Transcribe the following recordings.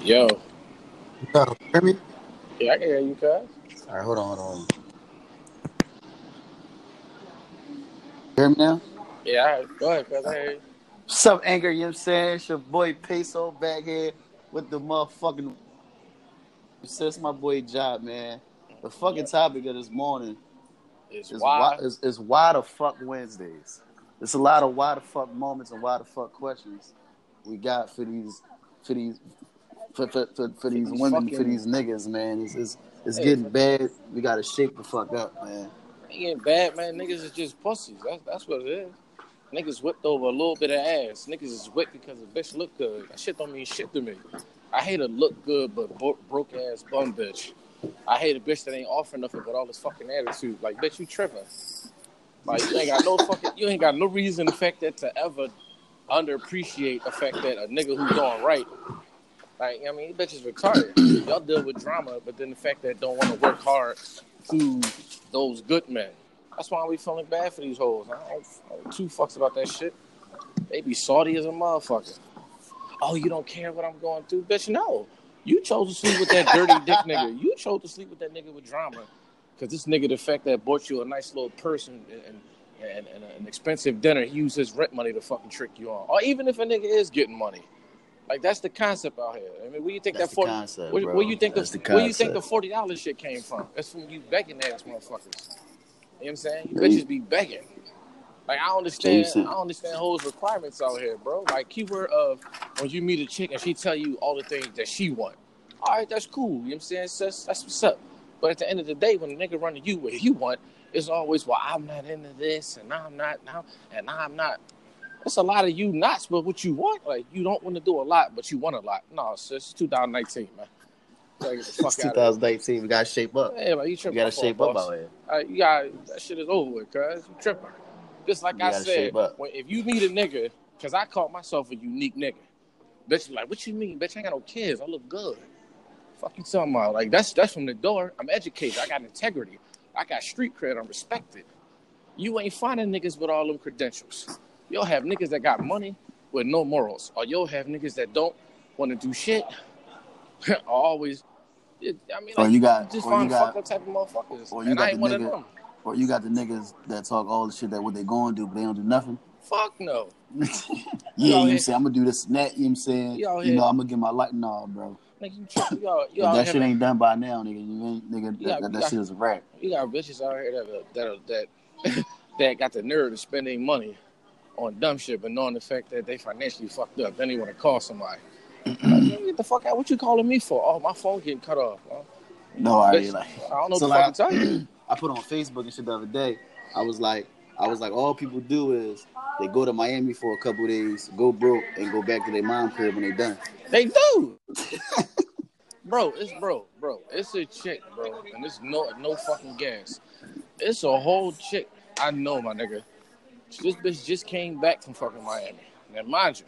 Yo. Yo, hear me? Yeah, I can hear you, cuz. All right, hold on, hold on. Hear me now? Yeah, go ahead, cuz. I hear you. What's up, Anger? You know what I'm saying? It's your boy Peso back here with the motherfucking. It's my boy Job, man. The fucking topic of this morning It's is why. why, is, is why the fuck Wednesdays. It's a lot of why the fuck moments and why the fuck questions we got for these for these for for, for, for these women for these niggas, man. It's it's, it's Hey. getting bad. We gotta shake the fuck up, man. Ain't getting bad, man. Niggas is just pussies. That's, that's what it is. Niggas whipped over a little bit of ass. Niggas is whipped because a bitch look good. That shit don't mean shit to me. I hate a look good but bro- broke ass bum bitch. I hate a bitch that ain't offering nothing but all this fucking attitude. Like, bitch, you tripping. Like, you ain't got no fucking, you ain't got no reason fact that to ever underappreciate the fact that a nigga who's doing right. Like, I mean, bitch is retarded. Y'all deal with drama, but then the fact that don't want to work hard to those good men. That's why we feeling bad for these hoes. I don't, I don't two fucks about that shit. They be salty as a motherfucker. Oh, you don't care what I'm going through, bitch? No, you chose to sleep with that dirty dick nigga. You chose to sleep with that nigga with drama, because this nigga, the fact that bought you a nice little person and and, and an expensive dinner, he used his rent money to fucking trick you on. Or even if a nigga is getting money, like that's the concept out here. I mean, where you think That's that forty? concept, Where, where you think That's the, the where you think the forty dollars shit came from? That's from you begging ass motherfuckers. You know what I'm saying? You bitches be begging. Like I don't understand. Jason. I don't understand hoes requirements out here, bro. Like keyword of when you meet a chick and she tell you all the things that she want. All right, that's cool. You know what I'm saying? That's, that's what's up. But at the end of the day, when a nigga run to you what you want, it's always well, I'm not into this and I'm not now and I'm not. It's a lot of you nots, but what you want, like you don't want to do a lot, but you want a lot. No, it's 2019, man. Gotta get the fuck It's 2019. We gotta shape up. Yeah, like you tripping. You gotta shape up out here. Uh, you got that shit is over with, cuz you tripping. Just like You I said, when, if you meet a nigga, cause I call myself a unique nigga. Bitch, like, what you mean, bitch? I ain't got no kids. I look good. Fuck you talking about? Like that's that's from the door. I'm educated. I got integrity. I got street cred. I'm respected. You ain't finding niggas with all them credentials. You'll have niggas that got money with no morals, or you'll have niggas that don't want to do shit. always. It, I mean, Or you got- just find got- fucked up type of motherfuckers, or you got I ain't the one of nigga- them. Or you got the niggas that talk all the shit that what they going to do, but they don't do nothing. Fuck no. yeah, you know what I'm saying? I'm gonna do this and that, you know what I'm saying? You know, I'm gonna get my light. No, bro. Nigga, you, you, out- you, that here- shit ain't done by now, nigga, you ain't, nigga, that, that, that yeah. shit is a wrap. You got bitches out here that that that that got the nerve to spend their money on dumb shit, but knowing the fact that they financially fucked up, then they want to call somebody. like, get the fuck out! What you calling me for? Oh, my phone getting cut off. Huh? No, I like. I don't know So, fuck like, to tell you. I put on Facebook and shit the other day. I was like, I was like, all people do is they go to Miami for a couple days, go broke, and go back to their mom crib when they done. They do. bro, it's bro, bro. It's a chick, bro, and it's no no fucking gas. It's a whole chick. I know, my nigga. This bitch just came back from fucking Miami. Now, mind you,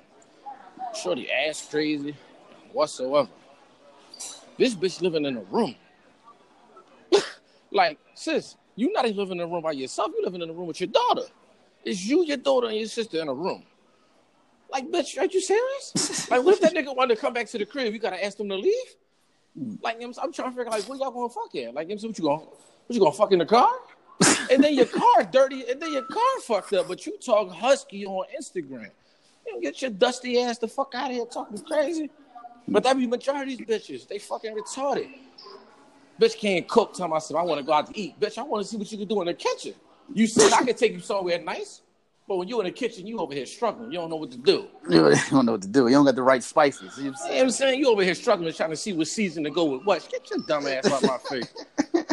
shorty ass crazy whatsoever. This bitch living in a room. like, sis, you not even living in a room by yourself. You living in a room with your daughter. It's you, your daughter, and your sister in a room. Like, bitch, are you serious? like, what if that nigga wanted to come back to the crib? You gotta ask them to leave. Like, you know what I'm? I'm trying to figure like, what y'all gonna fuck in? Like, what I'm saying? what you gonna, what you gonna fuck in the car? And then your car dirty, and then your car fucked up. But you talk husky on Instagram. You get your dusty ass the fuck out of here talking crazy. But that be majority of these bitches. They fucking retarded. Bitch can't cook. Tell myself I want to go out to eat. Bitch, I want to see what you can do in the kitchen. You said I could take you somewhere nice, but when you in the kitchen, you over here struggling. You don't know what to do. You don't know what to do. You don't got the right spices. You know what I'm You know what I'm saying? You over here struggling, trying to see what season to go with what. Get your dumb ass out my face.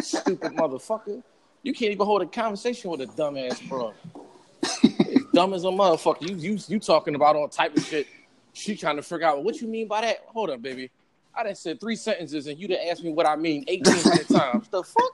Stupid motherfucker. You can't even hold a conversation with a dumb ass bro. Dumb as a motherfucker. You you you talking about all type of shit. She trying to figure out what you mean by that. Hold up, baby. I done said three sentences and you done asked me what I mean eighteen times. The fuck?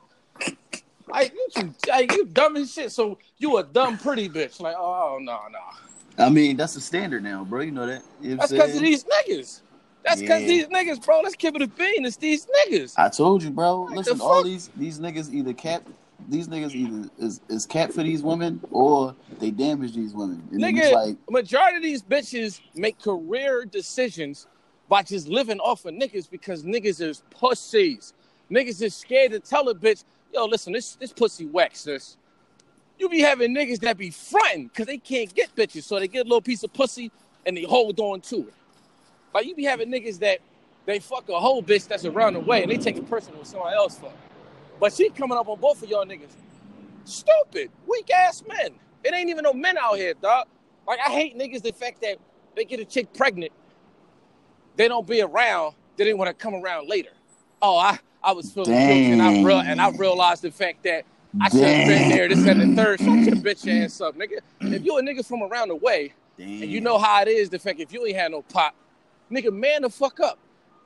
Like you, like, you dumb as shit. So you a dumb pretty bitch. Like, oh, oh no, no. I mean, that's the standard now, bro. You know that. You know That's because of these niggas. That's because Yeah. these niggas, bro. Let's keep it a bean. It's these niggas. I told you, bro. Like Listen, all these these niggas either cap these niggas either is, is cap for these women or they damage these women. And Nigga, like majority of these bitches make career decisions by just living off of niggas because niggas is pussies. Niggas is scared to tell a bitch, yo, listen, this this pussy whack, sis. You be having niggas that be fronting because they can't get bitches, so they get a little piece of pussy and they hold on to it. Like you be having niggas that they fuck a whole bitch that's around the way and they take it personal with someone else fuck. But she coming up on both of y'all niggas. Stupid, weak ass men. It ain't even no men out here, dog. Like I hate niggas the fact that they get a chick pregnant, they don't be around, they didn't want to come around later. Oh, I, I was feeling guilty and I real and I realized the fact that I should have been there, this and the third. Shut your bitch ass up, nigga. If you a nigga from around the way, Damn. and you know how it is, the fact if you ain't had no pop, nigga, man the fuck up.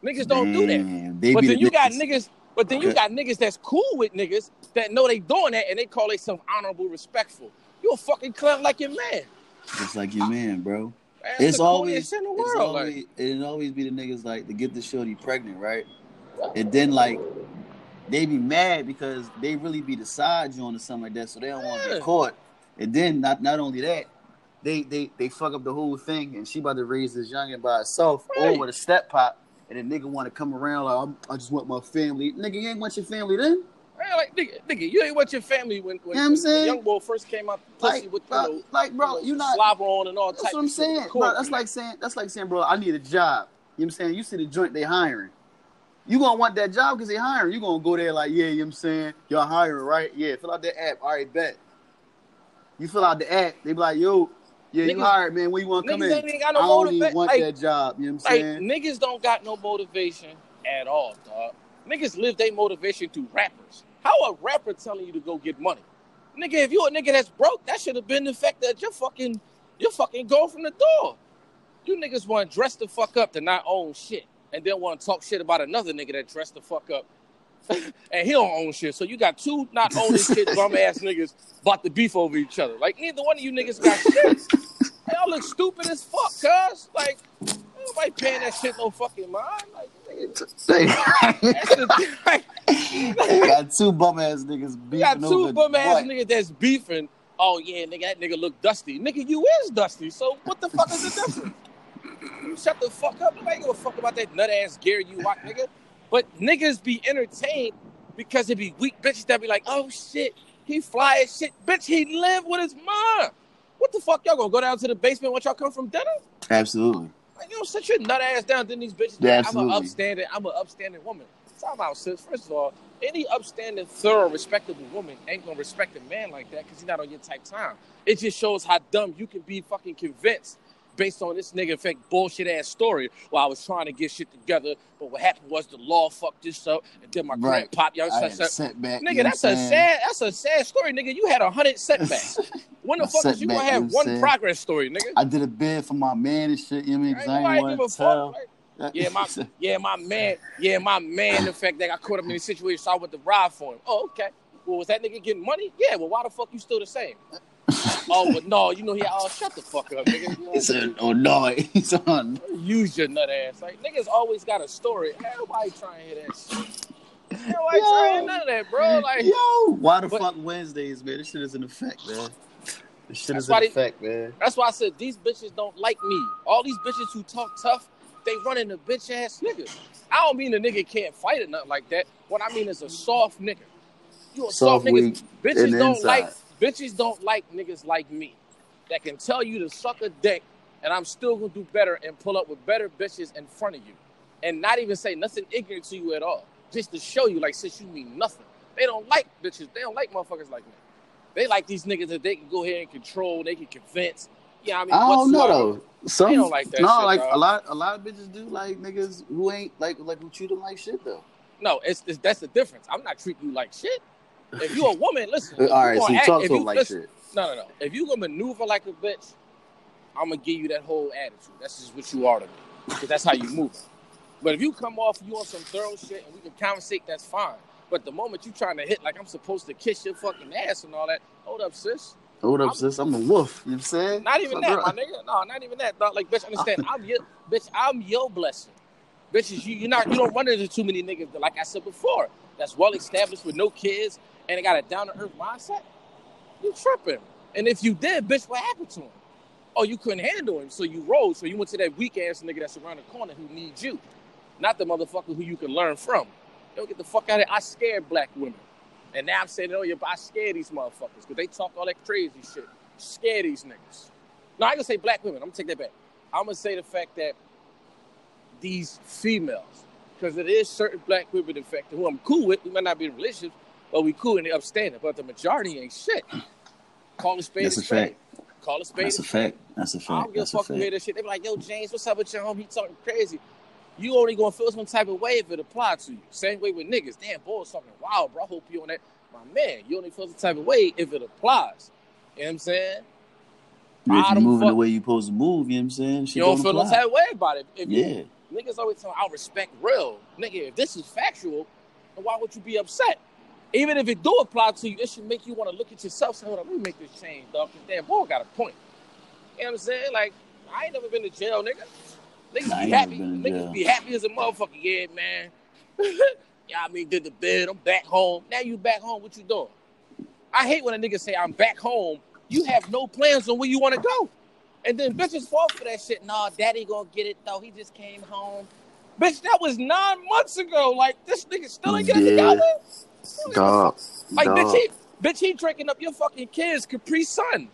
Niggas don't do that. Damn, they But then the you got niggas- niggas, but then you got niggas that's cool with niggas that know they doing that and they call themselves honorable, respectful. You a fucking clown like your man. Just like your man, bro. Man, It's always, in the it's world. like, always, it always be the niggas like to get the shorty pregnant, right? And then like they be mad because they really be the side joint or something like that, so they don't want to get caught. And then not not only that, they they they fuck up the whole thing, and she about to raise this youngin by herself Right. with a step pop, and the nigga want to come around like I'm, I just want my family. Nigga, you ain't want your family then. man, like nigga, nigga, you ain't with your family when, when, You know what I'm saying? young boy first came out pussy Like, with you know, like bro, you not slobber on and all That's what I'm saying. Bro, that's like saying that's like saying, bro, I need a job. You know what I'm saying? You see the joint they hiring. You gonna want that job because they hiring. You gonna go there like, yeah, you know what I'm saying? Y'all hiring, right? Yeah, fill out that app. All right, bet. You fill out the app, they be like, yo, yeah, you hired, man. We wanna come in? ain't got no I don't even want like- that job. You know what I'm Like saying? niggas don't got no motivation at all, dog. Niggas live their motivation through rappers. How a rapper telling you to go get money? Nigga, if you a nigga that's broke, that should have been the fact that you're fucking you're fucking going from the door. You niggas want to dress the fuck up to not own shit. And then want to talk shit about another nigga that dressed the fuck up. and he don't own shit. So you got two not owning shit bum ass niggas about to beef over each other. Like neither one of you niggas got shit. Y'all look stupid as fuck, cuz. Like, nobody paying that shit no fucking mind. Like, nigga, the like, got two bum ass niggas you beefing got two bum ass niggas that's beefing. Oh yeah, nigga, that nigga look dusty. Nigga, you is dusty. So what the fuck is the difference? You shut the fuck up. Nobody give a fuck about that nut ass Gary you walk, nigga. But niggas be entertained because it be weak bitches that be like, oh shit, he fly as shit. Bitch, he live with his mom. What the fuck? Y'all gonna go down to the basement once y'all come from dinner? Absolutely. Like, you don't sit your nut ass down. Then these bitches, Yeah, I'm an upstanding, I'm an upstanding woman. Talk about sis. First of all, any upstanding, thorough, respectable woman ain't gonna respect a man like that because he's not on your type time. It just shows how dumb you can be fucking convinced based on this nigga fake bullshit ass story. While I was trying to get shit together, but what happened was the law fucked this up, and then my Right. grandpop, young had setback. Nigga, that's a saying? sad. That's a sad story, nigga. You had a hundred setbacks. When the fuck is you gonna have you know what I'm one progress story, nigga? I did a bid for my man and shit. You know what I mean? Ain't 'Cause I nobody ain't give a fuck. yeah, my yeah, my man, yeah, my man. The fact that I caught him in a situation, so I went to ride for him. Oh, okay. Well, was that nigga getting money? Yeah. Well, why the fuck you still the same? Oh, but no, you know he. Oh, shut the fuck up, nigga. You He said, "Oh no, he's on." use your nut ass. Like niggas always got a story. Nobody trying to hear that shit. Ain't Nobody Yo. trying none of that, bro. Like, Yo, why the But- fuck Wednesdays, man? This shit is in effect, man. This shit is in they- effect, man. That's why I said these bitches don't like me. All these bitches who talk tough, they run into bitch ass niggas. I don't mean a nigga can't fight or nothing like that. What I mean is a soft nigga. You a soft, Soft nigga. Bitches don't inside. like bitches don't like niggas like me that can tell you to suck a dick and I'm still gonna do better and pull up with better bitches in front of you. And not even say nothing ignorant to you at all. Just to show you like since you mean nothing. They don't like bitches. They don't like motherfuckers like me. They like these niggas that they can go ahead and control, they can convince. Yeah, I mean, I don't know though. Some They don't like that no, shit, like dog. a lot, a lot of bitches do like niggas who ain't like like who treat them like shit though. No, it's, it's that's the difference. I'm not treating you like shit. If you a woman, listen. All right, so you act- talk to you- like listen, shit. No, no, no. If you gonna maneuver like a bitch, I'm gonna give you that whole attitude. That's just what you are to me, because that's how you move. But if you come off you on some thorough shit and we can conversate, that's fine. But the moment you trying to hit like I'm supposed to kiss your fucking ass and all that, hold up, sis. Hold up, I'm- sis. I'm a wolf. You know what I'm saying? Not even that, bro, my nigga. No, not even that. Dog. Like, bitch, understand? I'm your bitch. I'm your blessing. Bitches, you you not you don't run into too many niggas. Like I said before, that's well established with no kids and they got a down to earth mindset. You tripping? And if you did, bitch, what happened to him? Oh, you couldn't handle him, so you rolled. So you went to that weak ass nigga that's around the corner who needs you, not the motherfucker who you can learn from. Yo, get the fuck out of here. I scared black women. And now I'm saying, oh, yeah, I scare these motherfuckers because they talk all that crazy shit. Scare these niggas. No, I gonna say black women. I'm gonna take that back. I'm gonna say the fact that these females, because it is certain black women, in fact, who I'm cool with. We might not be in relationships, but we cool and they upstanding. But the majority ain't shit. Call a spade That's a a spade. fact. Call a spade That's a fact. That's a fact. I don't give a That's a fuck who hear this shit. They be like, yo, James, what's up with your homie? He talking crazy. You only gonna feel some type of way if it apply to you. Same way with niggas. Damn, boy, talking wild, bro. I hope you on that. My man, you only feel some type of way if it applies. You know what I'm saying? If you're moving the way you're supposed to move, you know what I'm saying? Shit You don't feel no type of way about it. If you, Yeah. niggas always tell me, I respect real. Nigga, if this is factual, then why would you be upset? Even if it do apply to you, it should make you want to look at yourself say, hold on, let me make this change, dog. 'cause damn, boy got a point. You know what I'm saying? Like, I ain't never been to jail, nigga. Niggas be happy. Niggas be happy as a motherfucker. Yeah, man. yeah, I mean, did the bed. I'm back home. Now you back home. What you doing? I hate when a nigga say, I'm back home. You have no plans on where you want to go. And then bitches fall for that shit. Nah, daddy gonna get it though. He just came home. Bitch, that was nine months ago. Like, this nigga still ain't getting Yeah. together. Dog. Like, dog. bitch, he, bitch, he drinking up your fucking kids' Capri Sun.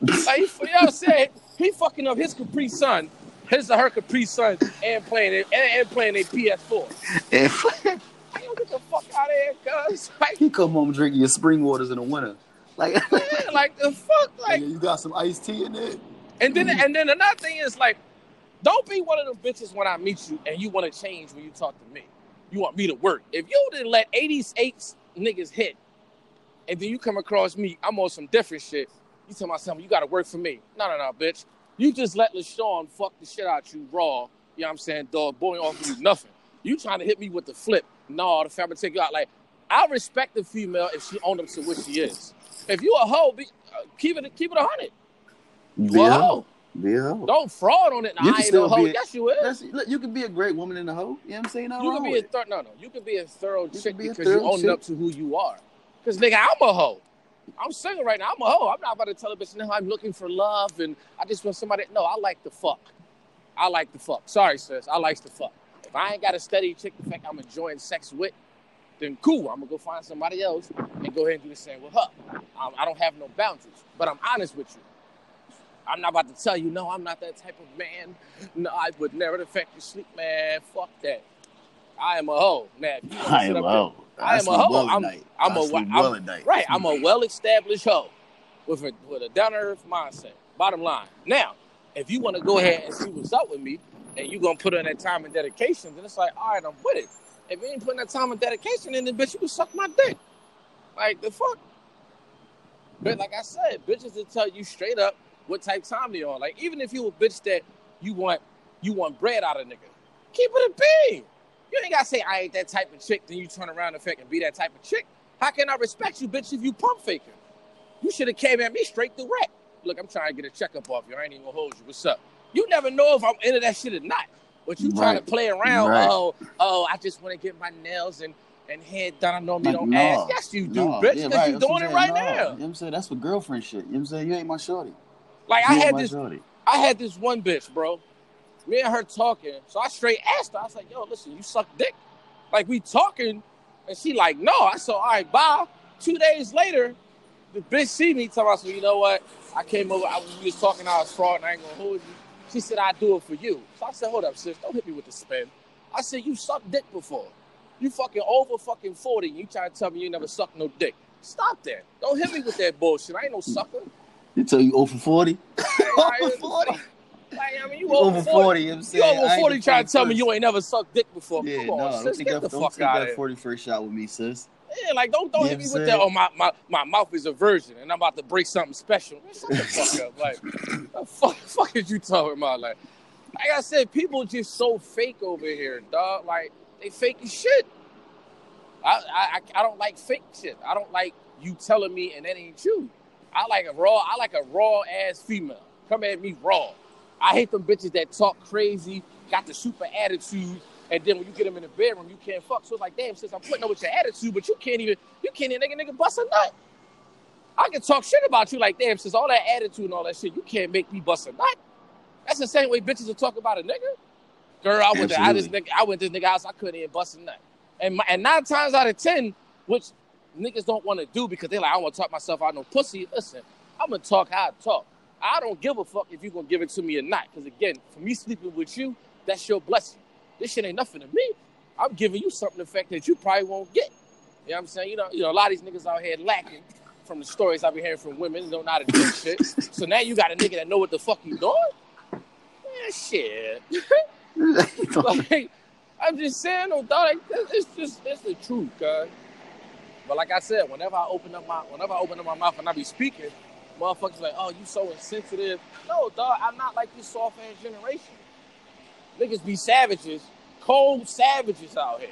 Like, he, you know what I'm saying? He fucking up his Capri Sun, his or her Capri Sun, and playing it, and, and playing a PS4. And Like, yo, get the fuck out of here, cuz. Like, he come home drinking your spring waters in the winter. Like, man, like the fuck, like. you got some iced tea in there? And then, and then another thing is like, don't be one of them bitches when I meet you and you want to change when you talk to me. You want me to work. If you didn't let 88 niggas hit, and then you come across me, I'm on some different shit. You tell myself you got to work for me. No, no, no, bitch. You just let LaShawn fuck the shit out you raw. You know what I'm saying, dog? Boy, offer you nothing. You trying to hit me with the flip? No, the family take you out. Like, I respect the female if she owned up to what she is. If you a hoe, be, uh, keep it keep it a hundred. You Be a a hoe. Be a hoe. Don't fraud on it. Nah, You I can ain't still no hoe. be a- yes, you is. Look, you can be a great woman in the hoe. You know what I'm saying? Nothing You can be a thorough. No, no. You can be a thorough can chick be a because you own up to who you are. Because nigga, I'm a hoe. I'm single right now. I'm a hoe. I'm not about to tell a bitch no. I'm looking for love and I just want somebody. No, I like the fuck. I like the fuck. Sorry, sis. I like the fuck. If I ain't got a steady chick, the fact I'm enjoying sex with, then cool. I'm gonna go find somebody else and go ahead and do the same with her. Um, I don't have no boundaries, but I'm honest with you. I'm not about to tell you, no, I'm not that type of man. No, I would never affect your sleep, man. Fuck that. I am a hoe. Now, if you wanna I am a hoe. I am a hoe. well I'm-. I'm I a- I'm- well at night. Right, I'm a mm-hmm. well-established hoe with a with a down-to-earth mindset. Bottom line. Now, if you want to go ahead and see what's up with me, and you're gonna put in that time and dedication, then it's like, all right, I'm with it. If you ain't putting that time and dedication in, then bitch, you can suck my dick. Like the fuck. But like I said, bitches will tell you straight up what type of time they on. Like even if you a bitch that you want you want bread out of nigga, keep it a bean. You ain't gotta say I ain't that type of chick, then you turn around and fake and be that type of chick. How can I respect you, bitch, if you pump faking? You should have came at me straight direct. Look, I'm trying to get a checkup off you. I ain't even gonna hold you. What's up? You never know if I'm into that shit or not. But you trying to play around. Right. Oh, oh, I just want to get my nails and, and head done. I normally Like, don't no. ask. Yes, you do, No, bitch. yeah, right, you doing it right no. now. You know what I'm saying? That's for girlfriend shit. You know what I'm saying? You ain't my shorty. Like I had this. I had this one bitch, bro. Me and her talking. So I straight asked her. I was like, "Yo, listen, you suck dick." Like we talking, and she like, "No." I said, "All right, bye." Two days later, the bitch see me. talking. Tell me, "You know what? I came over. I, we was talking. I was fraud, and I ain't gonna hold you." She said, "I do it for you." So I said, "Hold up, sis. Don't hit me with the spin." I said, "You sucked dick before. You fucking over fucking forty. You trying to tell me you never sucked no dick? Stop that. Don't hit me with that bullshit. I ain't no sucker." They tell you over 40? Like, over 40? Like, I mean, you You over 40. you know what I'm You saying? over 40 the trying to tell me you ain't never sucked dick before. Yeah, Come on, no, sis. Get that, the fuck out that of 41st shot with me, sis. Yeah, like, don't, don't You hit me with that, oh, my, my, my mouth is a virgin and I'm about to break something special. Man, shut the fuck up. Like, the fuck, fuck is you talking about? Like, like I said, people just so fake over here, dog. Like, they fake as shit. I, I, I- I don't like fake shit. I don't like you telling me and that ain't you. I like a raw, I like a raw ass female. Come at me raw. I hate them bitches that talk crazy, got the super attitude, and then when you get them in the bedroom, you can't fuck. So it's like, damn, since I'm putting up with your attitude, but you can't even, you can't even nigga nigga bust a nut. I can talk shit about you like, damn, since all that attitude and all that shit, you can't make me bust a nut. That's the same way bitches will talk about a nigga. Girl, I went to I this nigga, I went to this nigga house, I couldn't even bust a nut. And my, and nine times out of ten, which niggas don't want to do because they're like, I want to talk myself out no pussy. Listen, I'm gonna talk how I talk. I don't give a fuck if you're gonna give it to me or not. Because again, for me sleeping with you, that's your blessing. This shit ain't nothing to me. I'm giving you something the fact that you probably won't get. You know what I'm saying? You know, you know, a lot of these niggas out here lacking from the stories I've been hearing from women, don't know how to do shit. So now you got a nigga that know what the fuck you doing? Man, shit. like, I'm just saying, no dog, like, it's just it's the truth, guys. But like I said, whenever I open up my whenever I open up my mouth and I be speaking, motherfuckers like, oh, you so insensitive. No, dog, I'm not like this soft ass generation. Niggas be savages, cold savages out here.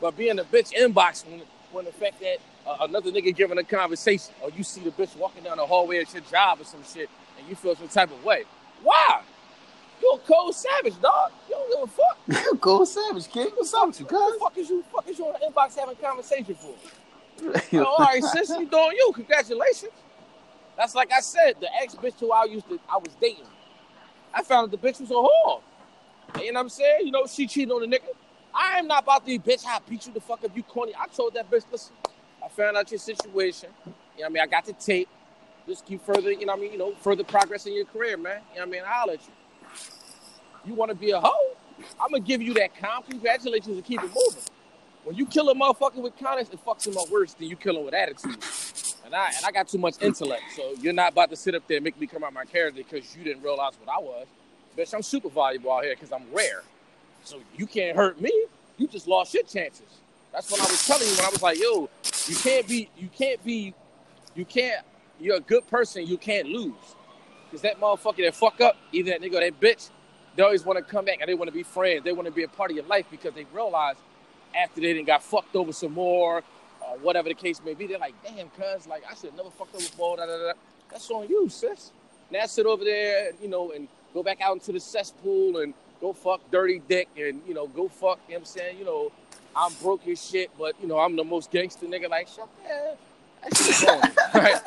But being a bitch inbox when when the fact that uh, another nigga giving a conversation, or you see the bitch walking down the hallway at your job or some shit, and you feel some type of way. Why? You a cold savage, dog. You don't give a fuck. Cold savage, kid. What's up with you, What the fuck is you? Fuck is you on the inbox having conversation for? oh, all right, sis, you doing you? Congratulations. That's like I said, the ex bitch who I used to, I was dating. I found out the bitch was a whore. You know what I'm saying? You know, she cheated on the nigga. I am not about to be bitch. I beat you the fuck up, you corny. I told that bitch, listen, I found out your situation. You know what I mean? I got the tape. Just keep further, you know what I mean? You know, further progress in your career, man. You know what I mean? I'll let you. You want to be a hoe? I'm gonna give you that calm. Congratulations and keep it moving. When you kill a motherfucker with kindness, it fucks him up worse than you kill him with attitude. And I and I got too much intellect, so you're not about to sit up there and make me come out my character because you didn't realize what I was. Bitch, I'm super valuable out here because I'm rare. So you can't hurt me. You just lost your chances. That's what I was telling you when I was like, yo, you can't be, you can't be, you can't, you're a good person, you can't lose. Because that motherfucker that fuck up, either that nigga that bitch, they always want to come back and they want to be friends. They want to be a part of your life because they realize after they didn't got fucked over some more, or whatever the case may be, they're like, damn, cuz, like, I should have never fucked over before. Da, da, da. That's on you, sis. Now sit over there, you know, and go back out into the cesspool and go fuck dirty dick and, you know, go fuck, you know I'm saying? You know, I'm broke as shit, but, you know, I'm the most gangster nigga. Like, shut wrong, right?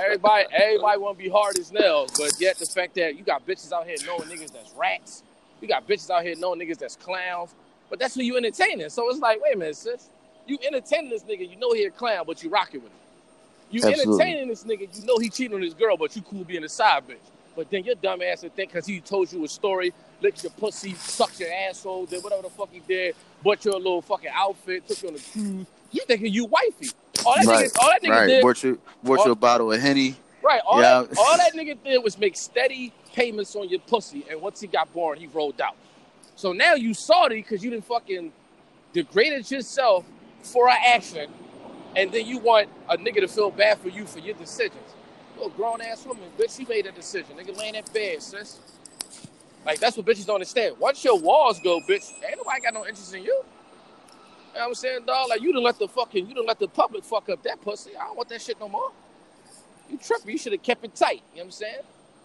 Everybody, everybody want to be hard as nails, but yet the fact that you got bitches out here knowing niggas that's rats, you got bitches out here knowing niggas that's clowns, but that's who you entertaining. So it's like, wait a minute, sis, you entertaining this nigga, you know he a clown, but you rocking with him. You Absolutely. entertaining this nigga, you know he cheating on his girl, but you cool being a side bitch. But then your dumb ass would think because he told you a story, licked your pussy, sucked your asshole, did whatever the fuck he did, bought you a little fucking outfit, took you on a cruise. You thinking you wifey. All that Right, nigga, all that nigga right. did, Bought you, bought you a bottle of Henny. right, all, Yeah. that, all that nigga did was make steady payments on your pussy, and once he got born, he rolled out. So now you salty because you didn't fucking degraded yourself for an action, and then you want a nigga to feel bad for you for your decisions. A grown ass woman, bitch, you made a decision. Nigga laying in bed, sis. Like that's what bitches don't understand. Once your walls go, bitch, ain't nobody got no interest in you. You know what I'm saying, dog? Like you done let the fucking you done let the public fuck up that pussy. I don't want that shit no more. You tripping. You should have kept it tight. You know what I'm saying?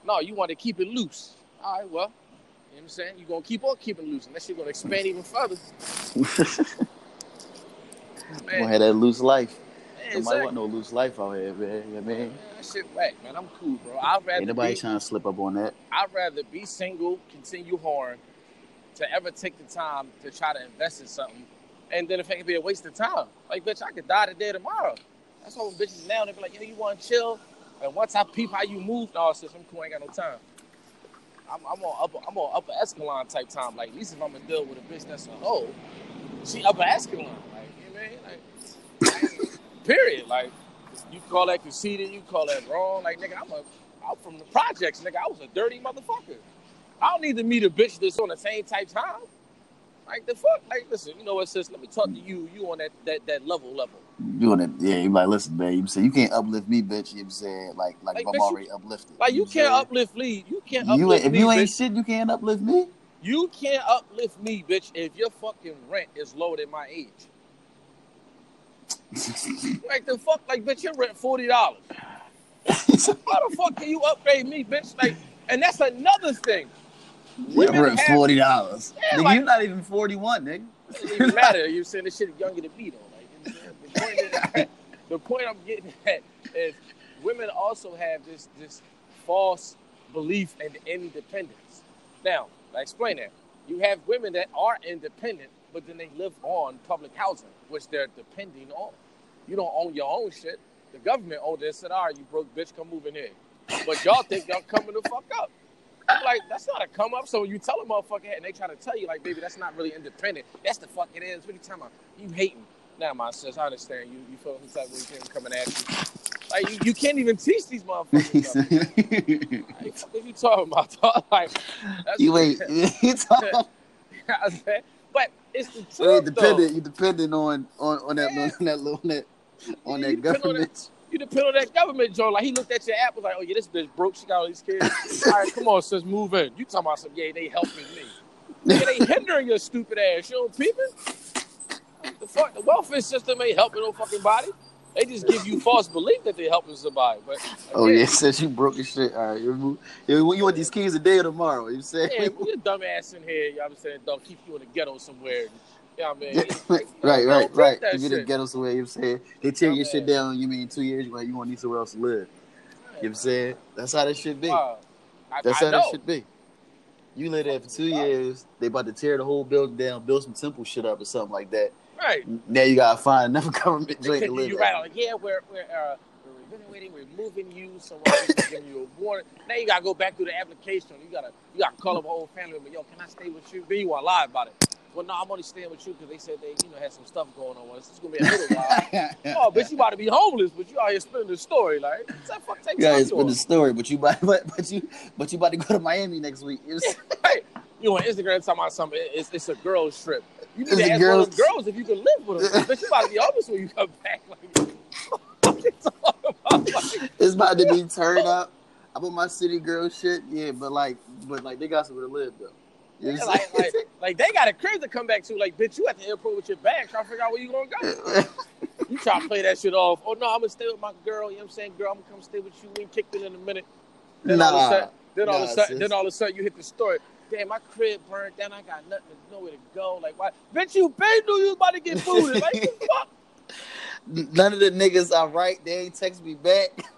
No, you want to keep it loose. All right, well, you know what I'm saying? You're gonna keep on keeping it loose unless you're gonna expand even further. Gonna have that loose life. Man, Nobody exactly. want no loose life out here, man. You know what I mean? Man, that shit whack, man. I'm cool, bro. I'd rather Ain't nobody be, trying to slip up on that. I'd rather be single, continue horn, to ever take the time to try to invest in something, and then if it could be a waste of time. Like, bitch, I could die today tomorrow. That's why bitches now they be like, yo, you want to chill? And once I peep how you move, no, sis, I'm cool. I ain't got no time. I'm, I'm on upper, I'm on upper echelon type time. Like, at least if I'm gonna deal with a bitch that's a hoe, she upper echelon. Like, you know what I mean? Like, period. Like, you call that conceited, you call that wrong. Like, nigga, I'm a, I'm from the projects, nigga. I was a dirty motherfucker. I don't need to meet a bitch that's on the same type time. Like the fuck, like listen, you know what, sis? Let me talk to you. You on that that that level level. You on it, yeah. You like, listen, man. You say you can't uplift me, bitch. You know what I'm saying like, like, Like, if I'm bitch, you- already uplifted. Like you know can't saying? uplift me. You can't You uplift if me, you ain't bitch. shit, you can't uplift me. You can't uplift me, bitch, if your fucking rent is lower than my age. Like the fuck, like bitch, your rent forty dollars. How the fuck can you upgrade me, bitch? Like, and that's another thing. Your rent forty dollars. Yeah, like- you're not even forty one, nigga. It doesn't even matter. You're saying this shit is younger than me though. The, point the point I'm getting at is women also have this this false belief in independence. Now, I explain that. You have women that are independent, but then they live on public housing, which they're depending on. You don't own your own shit. The government owns it. Said, "All right, you broke bitch, come move in here." But y'all think y'all coming the fuck up. I'm like, that's not a come up. So when you tell a motherfucker and they try to tell you, like, baby, that's not really independent. That's the fuck it is. What are you talking about? You hating. Now, my sis, I understand you. You feel some type of way coming at you. Like, you, you can't even teach these motherfuckers. like, what are you talking about? dog? Like, you wait. You talking- but it's the truth, dependent. You dependent on on on that Yeah. on that little on that on that government. You depend on that government, Joe. Like he looked at your app, was like, "Oh yeah, this bitch broke. She got all these kids. all right, come on, sis, move in." You talking about some? Yeah, they helping me. Nigga, they hindering your stupid ass. You don't peeping? The fuck, the welfare system ain't helping no fucking body. They just give you false belief that they're helping somebody. But Oh yeah, since you broke your shit. All right, you, you you want these keys today or tomorrow? You say yeah, move your dumb ass in here. You know what I'm saying? Don't keep you in the ghetto somewhere. You know what I mean? right, right, right, right. If you didn't shit. ghetto somewhere, you say they tear Dumb your shit down. You mean two years? You want you want to need somewhere else to live? You know what I'm saying? That's how that should be. I, That's I how know. that should be. You live there for two years. They about to tear the whole building down, build some temple shit up or something like that. Right. Now you gotta find another government joint to you, live you at. right. Like, yeah, we're we're uh, we're evaluating, we're moving you somewhere, we're giving you a warning. Now you gotta go back through the application. You gotta you gotta call up a whole family member. Yo, can I stay with you? Then you wanna lie about it. Well, no, I'm only staying with you because they said they you know had some stuff going on with us. It's gonna be a little while. oh, bitch, you about to be homeless, but you out here spinning the story. Like, that fuck take Yeah, it's been the story, but you about but, but you but you about to go to Miami next week. Know what I'm saying? Hey, you on Instagram talking about something? It's, it's a girls trip. You need It's to ask one of girls- girls if you can live with them. Bitch, you about to be homeless when you come back. Like, what you talking about? Like, It's about to be turned up. I'm on my city girl shit, yeah, but like but like they got somewhere to live though. You Yeah, like, like, like they got a crib to come back to. Like, bitch, you at the airport with your bag trying to figure out where you gonna go. You try to play that shit off. Oh no, I'm gonna stay with my girl. You know what I'm saying? Girl, I'm gonna come stay with you. We ain't kicked it in a minute. Then all of a Nah, sudden, then all of a sudden, sis. then all of a sudden, you hit the story. Damn, my crib burned down. I got nothing, nowhere to go. Like, why? Bitch, you been knew you was about to get booted. Like, the fuck? None of the niggas I write, they ain't text me back.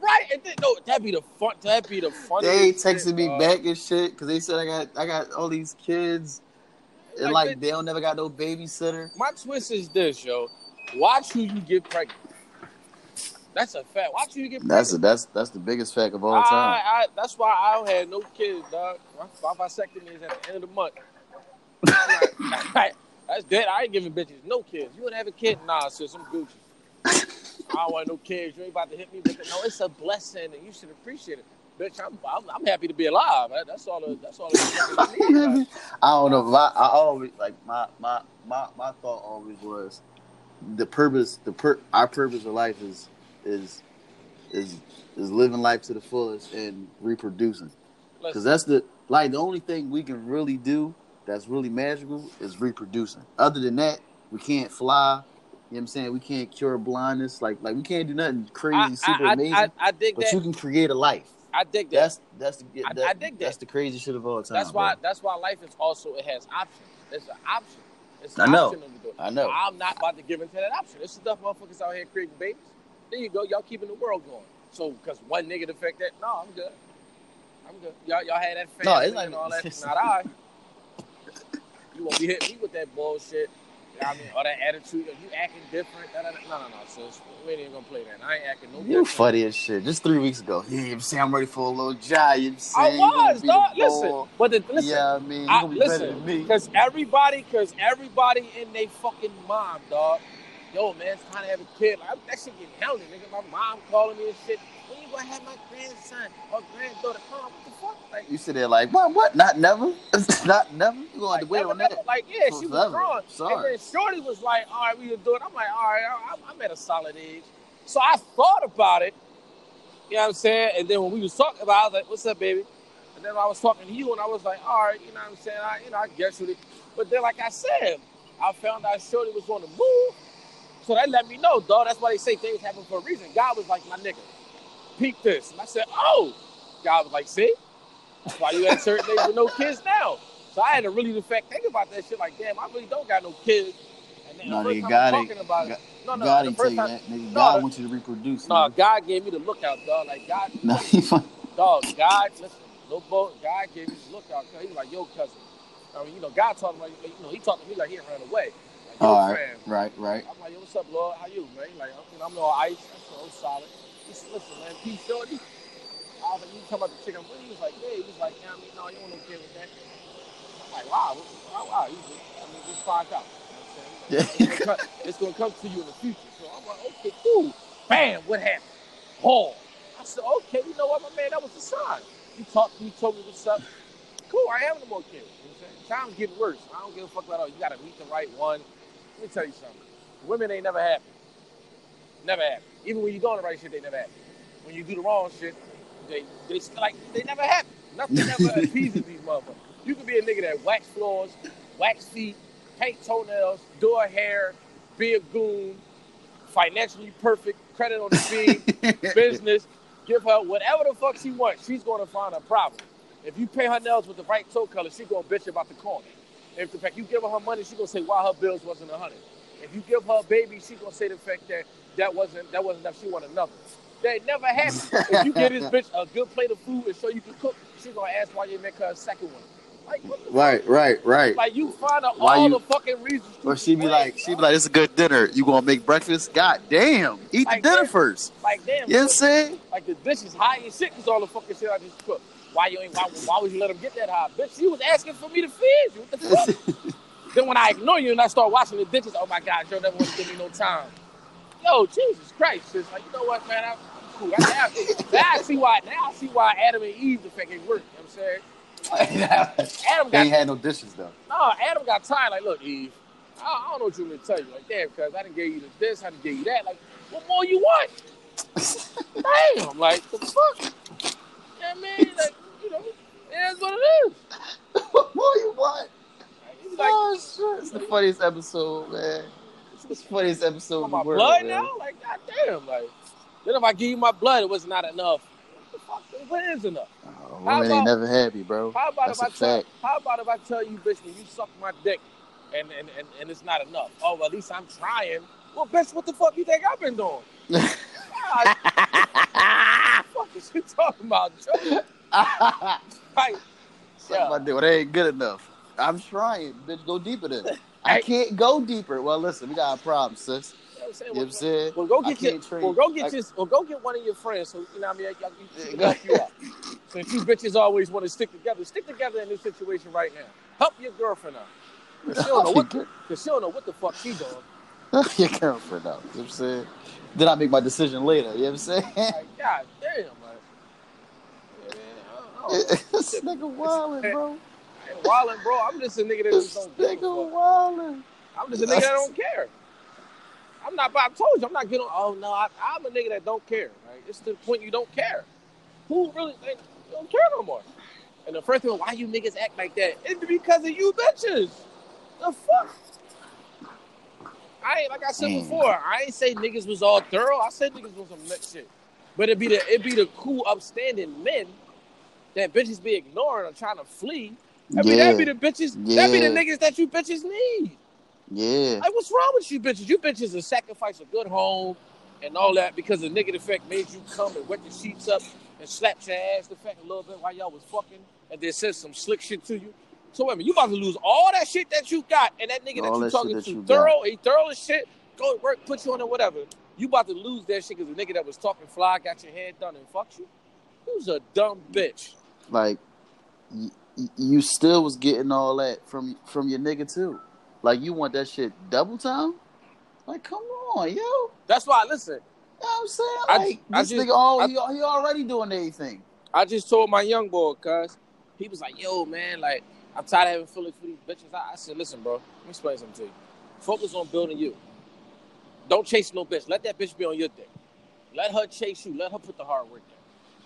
Right? And then, no, that'd be the fun. That'd be the fun. They ain't texting me back and shit because they said I got I got all these kids and Like, like bitch- they don't never got no babysitter. My twist is this, yo. Watch who you get pregnant. That's a fact. Watch who you get pregnant. That's a, that's that's the biggest fact of all time. I, that's why I don't have no kids, dog. My, my vasectomy is at the end of the month. That's dead. I ain't giving bitches no kids. You want to have a kid? Nah, sis, I'm Gucci. I don't want no kids. You ain't about to hit me with it. No, it's a blessing, and you should appreciate it. Bitch, I'm, I'm, I'm happy to be alive. That- That's all. The, that's all. The need, like, I don't know. My, I always like my my my my thought always was the purpose. The per our purpose of life is is is is living life to the fullest and reproducing. Because that's the like the only thing we can really do that's really magical is reproducing. Other than that, we can't fly. You know what I'm saying? We can't cure blindness. Like like we can't do nothing crazy, I, super I, amazing. I, I, I dig but that. you can create a life. I dig that. That's that's the I- that, I dig that. that's the crazy shit of all time. That's why. bro. That's why life is also. It has options. It's an option. It's I an know. option of the door. I know. I'm not about to give into that option. This is stuff motherfuckers out here creating babies. There you go. Y'all keeping the world going. So because one nigga affect that, no, I'm good. I'm good. Y'all, y'all had that family No, it's like- and all that. Not I. You won't be hitting me with that bullshit. You know I mean, or that attitude. Are you acting different. Da, da, da. No, no, no, sis. We ain't even gonna play that. I ain't acting no You funny as shit. Just three weeks ago. Yeah, I'm I'm ready for a little job. You what I I'm saying? You gonna was, dog. Listen, but the, listen. yeah, I mean, you I, be listen, because everybody, because everybody in they fucking mom, dog. Yo, man, it's time to have a kid. Like, that shit get hounded, nigga. My mom calling me and shit. When you gonna have my grandson or granddaughter? Mom, what the fuck? Like, You sit there like, what? What? Not never? Not never? You gonna have to wait never, on that? like yeah, she was grown. Sorry. And then Shorty was like, all right, we can do it. I'm like, all right, I- I'm at a solid age. So I thought about it. You know what I'm saying? And then when we was talking about it, I was like, what's up, baby? And then I was talking to you, and I was like, all right, you know what I'm saying? I, you know, I guess with it. But then, like I said, I found out Shorty was on the move. So that let me know, dog. That's why they say things happen for a reason. God was like, my nigga, peep this. And I said, oh. God was like, see? That's why you at certain age with no kids now. So I had to really, in fact, think about that shit. Like, damn, I really don't got no kids. And then No, the first nigga, time God I'm ain't- talking about it, God- no, no, God the ain't tell first you time, that. Nigga, No, God wants you to reproduce. no, nigga. God gave me the lookout, dog. Like God, No, dog, God, listen, little boy, God gave me the lookout. He was like, yo, cousin. I mean, you know, God talking like, you know, he talked to me like he ran away. All right, right, right. I'm like, yo, what's up, Lord? How you, man? He Like, you know, I'm all ice. That's so solid. He said, listen, man, peace, shorty. I was like, you talking about the chicken? He was like, yeah. He was like, yeah, I mean, no, you don't care with that. I'm like, wow, wow, wow. He just, I mean, just find out. You know what I'm saying? It's gonna, come, it's gonna come to you in the future. So I'm like, okay, cool. Bam, what happened? Paul. I said, okay, you know what, my man, that was the sign. He talked to me, told me what's up. Cool, I am no more kid. You know what I'm saying? Time's getting worse. I don't give a fuck about all. You gotta meet the right one. Let me tell you something. Women ain't never happy. Never happy. Even when you doing the right shit, they never happy. When you do the wrong shit, they they like they never happy. Nothing ever appeases these motherfuckers. You could be a nigga that wax floors, wax feet, paint toenails, do her hair, be a goon, financially perfect, credit on the speed, business, give her whatever the fuck she wants. She's gonna find a problem. If you pay her nails with the right toe color, she gonna bitch about the corner. If the fact you give her her money, she gonna say why her bills wasn't a hundred. If you give her a baby, she gonna say the fact that that wasn't that wasn't enough. She want another. They never happen. if you give this bitch a good plate of food and show you can cook, she gonna ask why you make her a second one. Like Right, right, right. fuck? Like you find out Why all you- the fucking reasons. to Or she be like, she be like, it's a good dinner. You gonna make breakfast? God damn. Eat Like the dinner that. first. like damn. You know what I'm saying? Like the dish is high and shit because all the fucking shit I just cooked. Why you ain't? Why, why would you let him get that high, bitch? She was asking for me to feed you. What the fuck? then when I ignore you and I start washing the dishes, oh my god, you never want to give me no time. Yo, Jesus Christ, it's like you know what, man? I'm, cool. I, now, now I see why. Now I see why Adam and Eve effect ain't work. You know what I'm saying? Adam got ain't had no dishes though. no. Adam got tired. Like, look, Eve, I, I don't know what you want to tell you. Like, damn, because I didn't give you this, I didn't give you that. Like, what more you want? Damn, like the fuck? Like you know, it is what it is. what you want? Like, he was like, oh shit! It's the funniest episode, man. It's the funniest episode the my world. blood man. now? Like, goddamn, like. Then if I give you my blood, it was not enough. What the fuck? What is enough? Oh, How about- ain't never happy, bro. How about That's if I a tell? How about if I tell you, bitch, when you suck my dick, and and, and, and it's not enough? Oh, well, at least I'm trying. Well, bitch, what the fuck you think I've been doing? Ah, God, fuck is you talking about, Joe? Suck Yeah. Well, they ain't good enough. I'm trying, bitch. Go deeper then. I can't go deeper. Well, listen, we got a problem, sis. you know what I'm saying? You know what I'm saying? Well, go get your, well, go get I- your, well, go get one of your friends. So you know, what I mean, y'all, you, you, go- back you up. Since you bitches always want to stick together, stick together in this situation right now. Help your girlfriend out. 'Cause she don't know what, cause she don't know what the fuck she doing. your girlfriend out. You know what I'm saying? Then I make my decision later. You know what I'm saying? Like, god damn, like, yeah, man, I don't know. this nigga wildin', bro. Wildin', bro. I'm just a nigga that just This don't nigga wildin'. I'm just a nigga that don't care. I'm not. I told you, I'm not getting. Oh no, I, I'm a nigga that don't care. Right? It's the point you don't care. Who really like, don't care no more? And the first thing, why you niggas act like that? It's because of you bitches. The fuck? I ain't like I said Mm. before. I ain't say niggas was all thorough. I said niggas was some next shit. But it'd be the it be the cool, upstanding men that bitches be ignoring or trying to flee. I mean, Yeah. that be the bitches. That be the niggas that you bitches need. Yeah. Like, what's wrong with you bitches? You bitches will sacrifice a good home and all that because the negative effect made you come and wet the sheets up and slapped your ass the fact a little bit while y'all was fucking and then said some slick shit to you. So wait a minute, you about to lose all that shit that you got and that nigga All that you that talking that to you thorough, he thorough as shit, go to work, put you on or whatever. You about to lose that shit because the nigga that was talking fly got your head done and fucked you. Who's a dumb bitch? Like, y- you still was getting all that from from your nigga too. Like, you want that shit double time? Like, come on, yo. That's why listen. what I'm saying? I- Like, I this just- nigga, all, I- he, he already doing anything. I just told my young boy, cuz he was like, "Yo, man, like I'm tired of having feelings for these bitches." I, I said, "Listen, bro, let me explain something to you. Focus on building you. Don't chase no bitch. Let that bitch be on your dick. Let her chase you. Let her put the hard work in.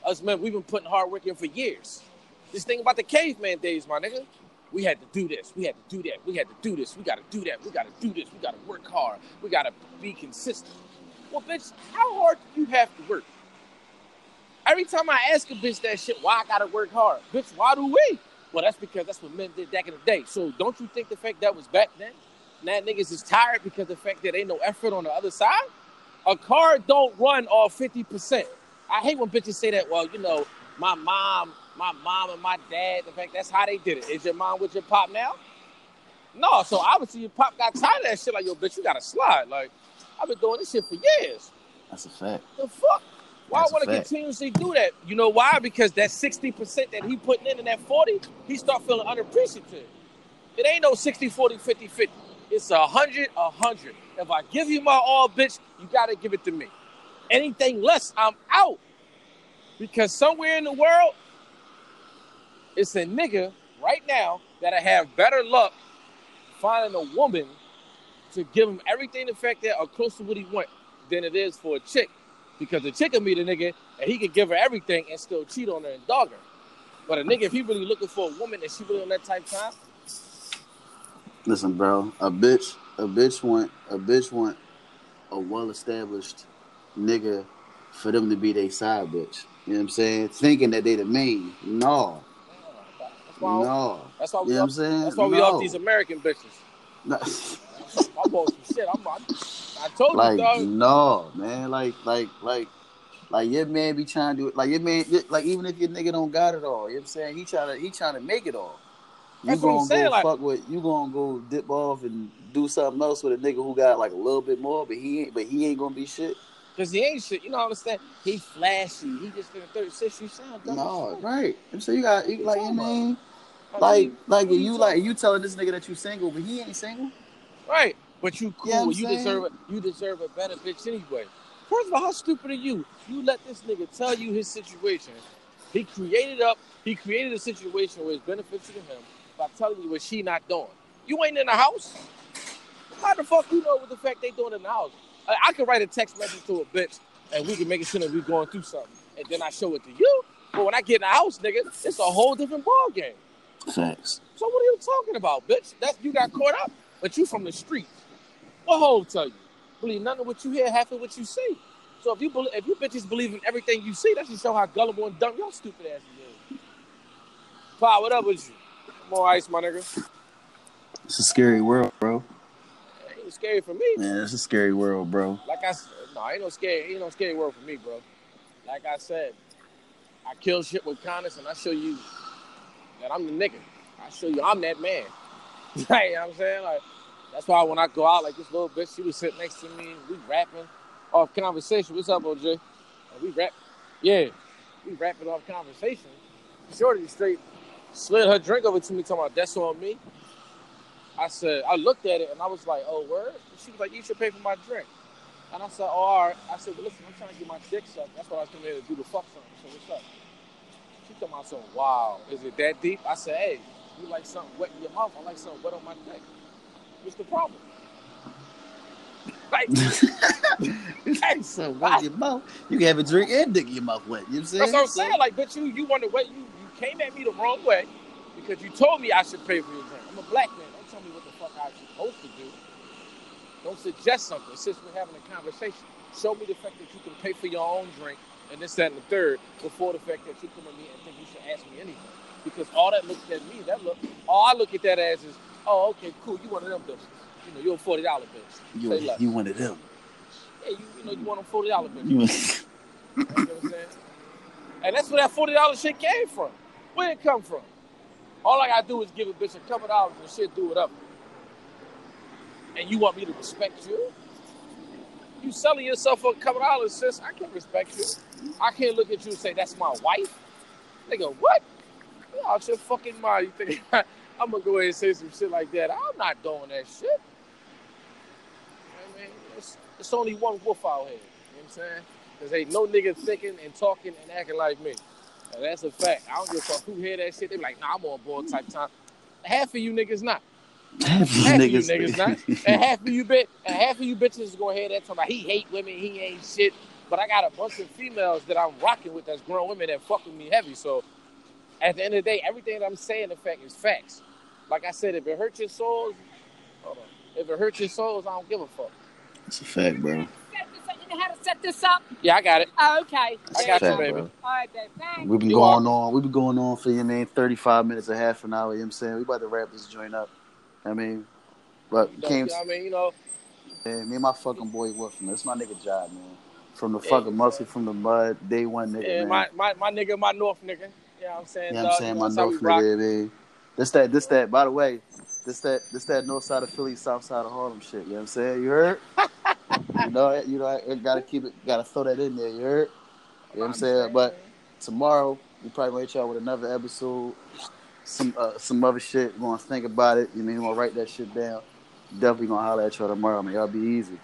Us men, we've been putting hard work in for years. This thing about the caveman days, my nigga. We had to do this. We had to do that. We had to do this. We got to do that. We got to do this. We got to work hard. We got to be consistent. Well, bitch, how hard do you have to work? Every time I ask a bitch that shit, why I gotta work hard? Bitch, why do we? Well, that's because that's what men did back in the day. So don't you think the fact that was back then? Now niggas is tired because the fact that ain't no effort on the other side. A car don't run all 50%. I hate when bitches say that, well, you know, my mom, my mom and my dad, the fact that's how they did it. Is your mom with your pop now? No, so obviously your pop got tired of that shit. Like, yo, bitch, you gotta slide. Like, I've been doing this shit for years. That's a fact. The fuck? Why a want to continuously do that? You know why? Because that 60% that he putting in in that 40, he start feeling unappreciative. It ain't no 60, 40, 50, 50. It's a 100, a 100. If I give you my all, bitch, you got to give it to me. Anything less, I'm out. Because somewhere in the world, it's a nigga right now that I have better luck finding a woman to give him everything the fact that or close to what he want than it is for a chick. Because the chick can meet a nigga and he can give her everything and still cheat on her and dog her. But a nigga, if he really looking for a woman and she really on that type of time, Listen, bro. A bitch, a bitch want, a bitch want a well-established nigga for them to be their side bitch. You know what I'm saying? Thinking that they the main. No, that's why, no. that's why You know what I'm saying? that's why we no. off these American bitches. No. I'm on some shit. I'm, I, I told like you, dog. no, man. Like like like like your man be trying to do it. Like your man, like even if your nigga don't got it all, you know what I'm saying? He trying to he trying to make it all. You That's what I'm gonna saying, go like- fuck with you gonna go dip off and do something else with a nigga who got like a little bit more, but he ain't but he ain't gonna be shit. Cause he ain't shit. You know what I'm saying? He flashy. He just in the 36. You sound dumb. No, right. And so you got you, like you mean Like, like you- like you, like you telling this nigga that you single, but he ain't single. Right. But you cool. Yeah, you saying. deserve it. You deserve a better bitch anyway. First of all, how stupid are you? You let this nigga tell you his situation. He created up. He created a situation where it's beneficial to him by telling you what she not doing. You ain't in the house. How the fuck you know what the fact they doing in the house? I, I could write a text message to a bitch and we can make it seem like we going through something, and then I show it to you. But when I get in the house, nigga, it's a whole different ball game. Facts. So what are you talking about, bitch? That you got caught up, but you from the streets. What hole tell you? Believe none of what you hear, half of what you see. So if you believe, if you bitches believe in everything you see, that should show how gullible and dumb y'all stupid asses is. Pa, what up with you? More ice, my nigga. It's a scary world, bro. Ain't scary for me. Man, it's a scary world, bro. Like I said, no, ain't no scary, ain't no scary word for me, bro. Like I said, I kill shit with kindness, and I show you that I'm the nigga. I show you I'm that man. right, you know what I'm saying? Like that's why when I go out, like this little bitch, she was sitting next to me, we rapping off conversation. What's up, OJ? And we rap, yeah, we rapping off conversation. Shorty straight slid her drink over to me, talking about that's on me. I said, I looked at it and I was like, oh, word? And she was like, you should pay for my drink. And I said, oh, all right. I said, well, listen, I'm trying to get my dick sucked. That's why I was coming here to do the fuck something. So what's up? She told me, something, wow, is it that deep? I said, hey, you like something wet in your mouth? I like something wet on my dick. What's the problem? like, hey, So wet in your mouth. You can have a drink and dick in your mouth wet. You know what I'm saying? That's what I'm saying. Like, but you you wonder what you you came at me the wrong way because you told me I should pay for your drink. I'm a black man. Don't tell me what the fuck I'm supposed to do. Don't suggest something. Since we're having a conversation, show me the fact that you can pay for your own drink and this, that, and the third before the fact that you come at me and think you should ask me anything. Because all that looks at me, that look, all I look at that as is, oh, okay, cool, you one of them bitches. You know, you're a forty dollar bitch. You, Say you one of them. Yeah, you, you know, you want them forty dollar bitches. You, You know what I'm saying? And that's where that forty dollars shit came from. Where it come from? All I gotta do is give a bitch a couple dollars and shit do whatever. And you want me to respect you? You selling yourself for a couple dollars, sis? I can't respect you. I can't look at you and say that's my wife. Nigga, what? You out your fucking mind? You think I'm gonna go ahead and say some shit like that? I'm not doing that shit. I mean, it's, it's only one wolf out here. You know what I'm saying? Cause ain't no nigga thinking and talking and acting like me. And that's a fact. I don't give a fuck who hear that shit. They be like, nah, I'm on board type time. Half of you niggas not. Half you Half of you niggas, niggas not. And half of you bit and half of you bitches is gonna hear that talking about he hate women, he ain't shit. But I got a bunch of females that I'm rocking with that's grown women that fuck with me heavy. So at the end of the day, everything that I'm saying in fact is facts. Like I said, if it hurts your souls, hold on. If it hurts your souls, I don't give a fuck. It's a fact, bro. Set this up. You know how to set this up? Yeah, I got it. Oh, okay. I There got you, baby. bro. All right, babe. Thanks. We've been You going are- on. We've been going on for you, man. Thirty-five minutes, a half an hour. You know what I'm saying we about to wrap this joint up. I mean, But You know, came, I mean, you know, man, me and my fucking boy Wolf, man. It's my nigga job, man. From the Yeah, fucking muscle from the mud, day one nigga, yeah, man. my, my my nigga, my North nigga. You know I'm saying? Yeah. I'm saying You my know, that's we North nigga, man. This that, this that. By the way, this that, this that North side of Philly, South side of Harlem shit. You know what I'm saying? You heard? you know, you know, I gotta keep it, gotta throw that in there. You heard? You know what I'm saying? But tomorrow we probably gonna hit y'all with another episode, some uh, some other shit. We're gonna think about it. You mean we're gonna write that shit down. Definitely gonna holler at y'all tomorrow, man. Y'all be easy.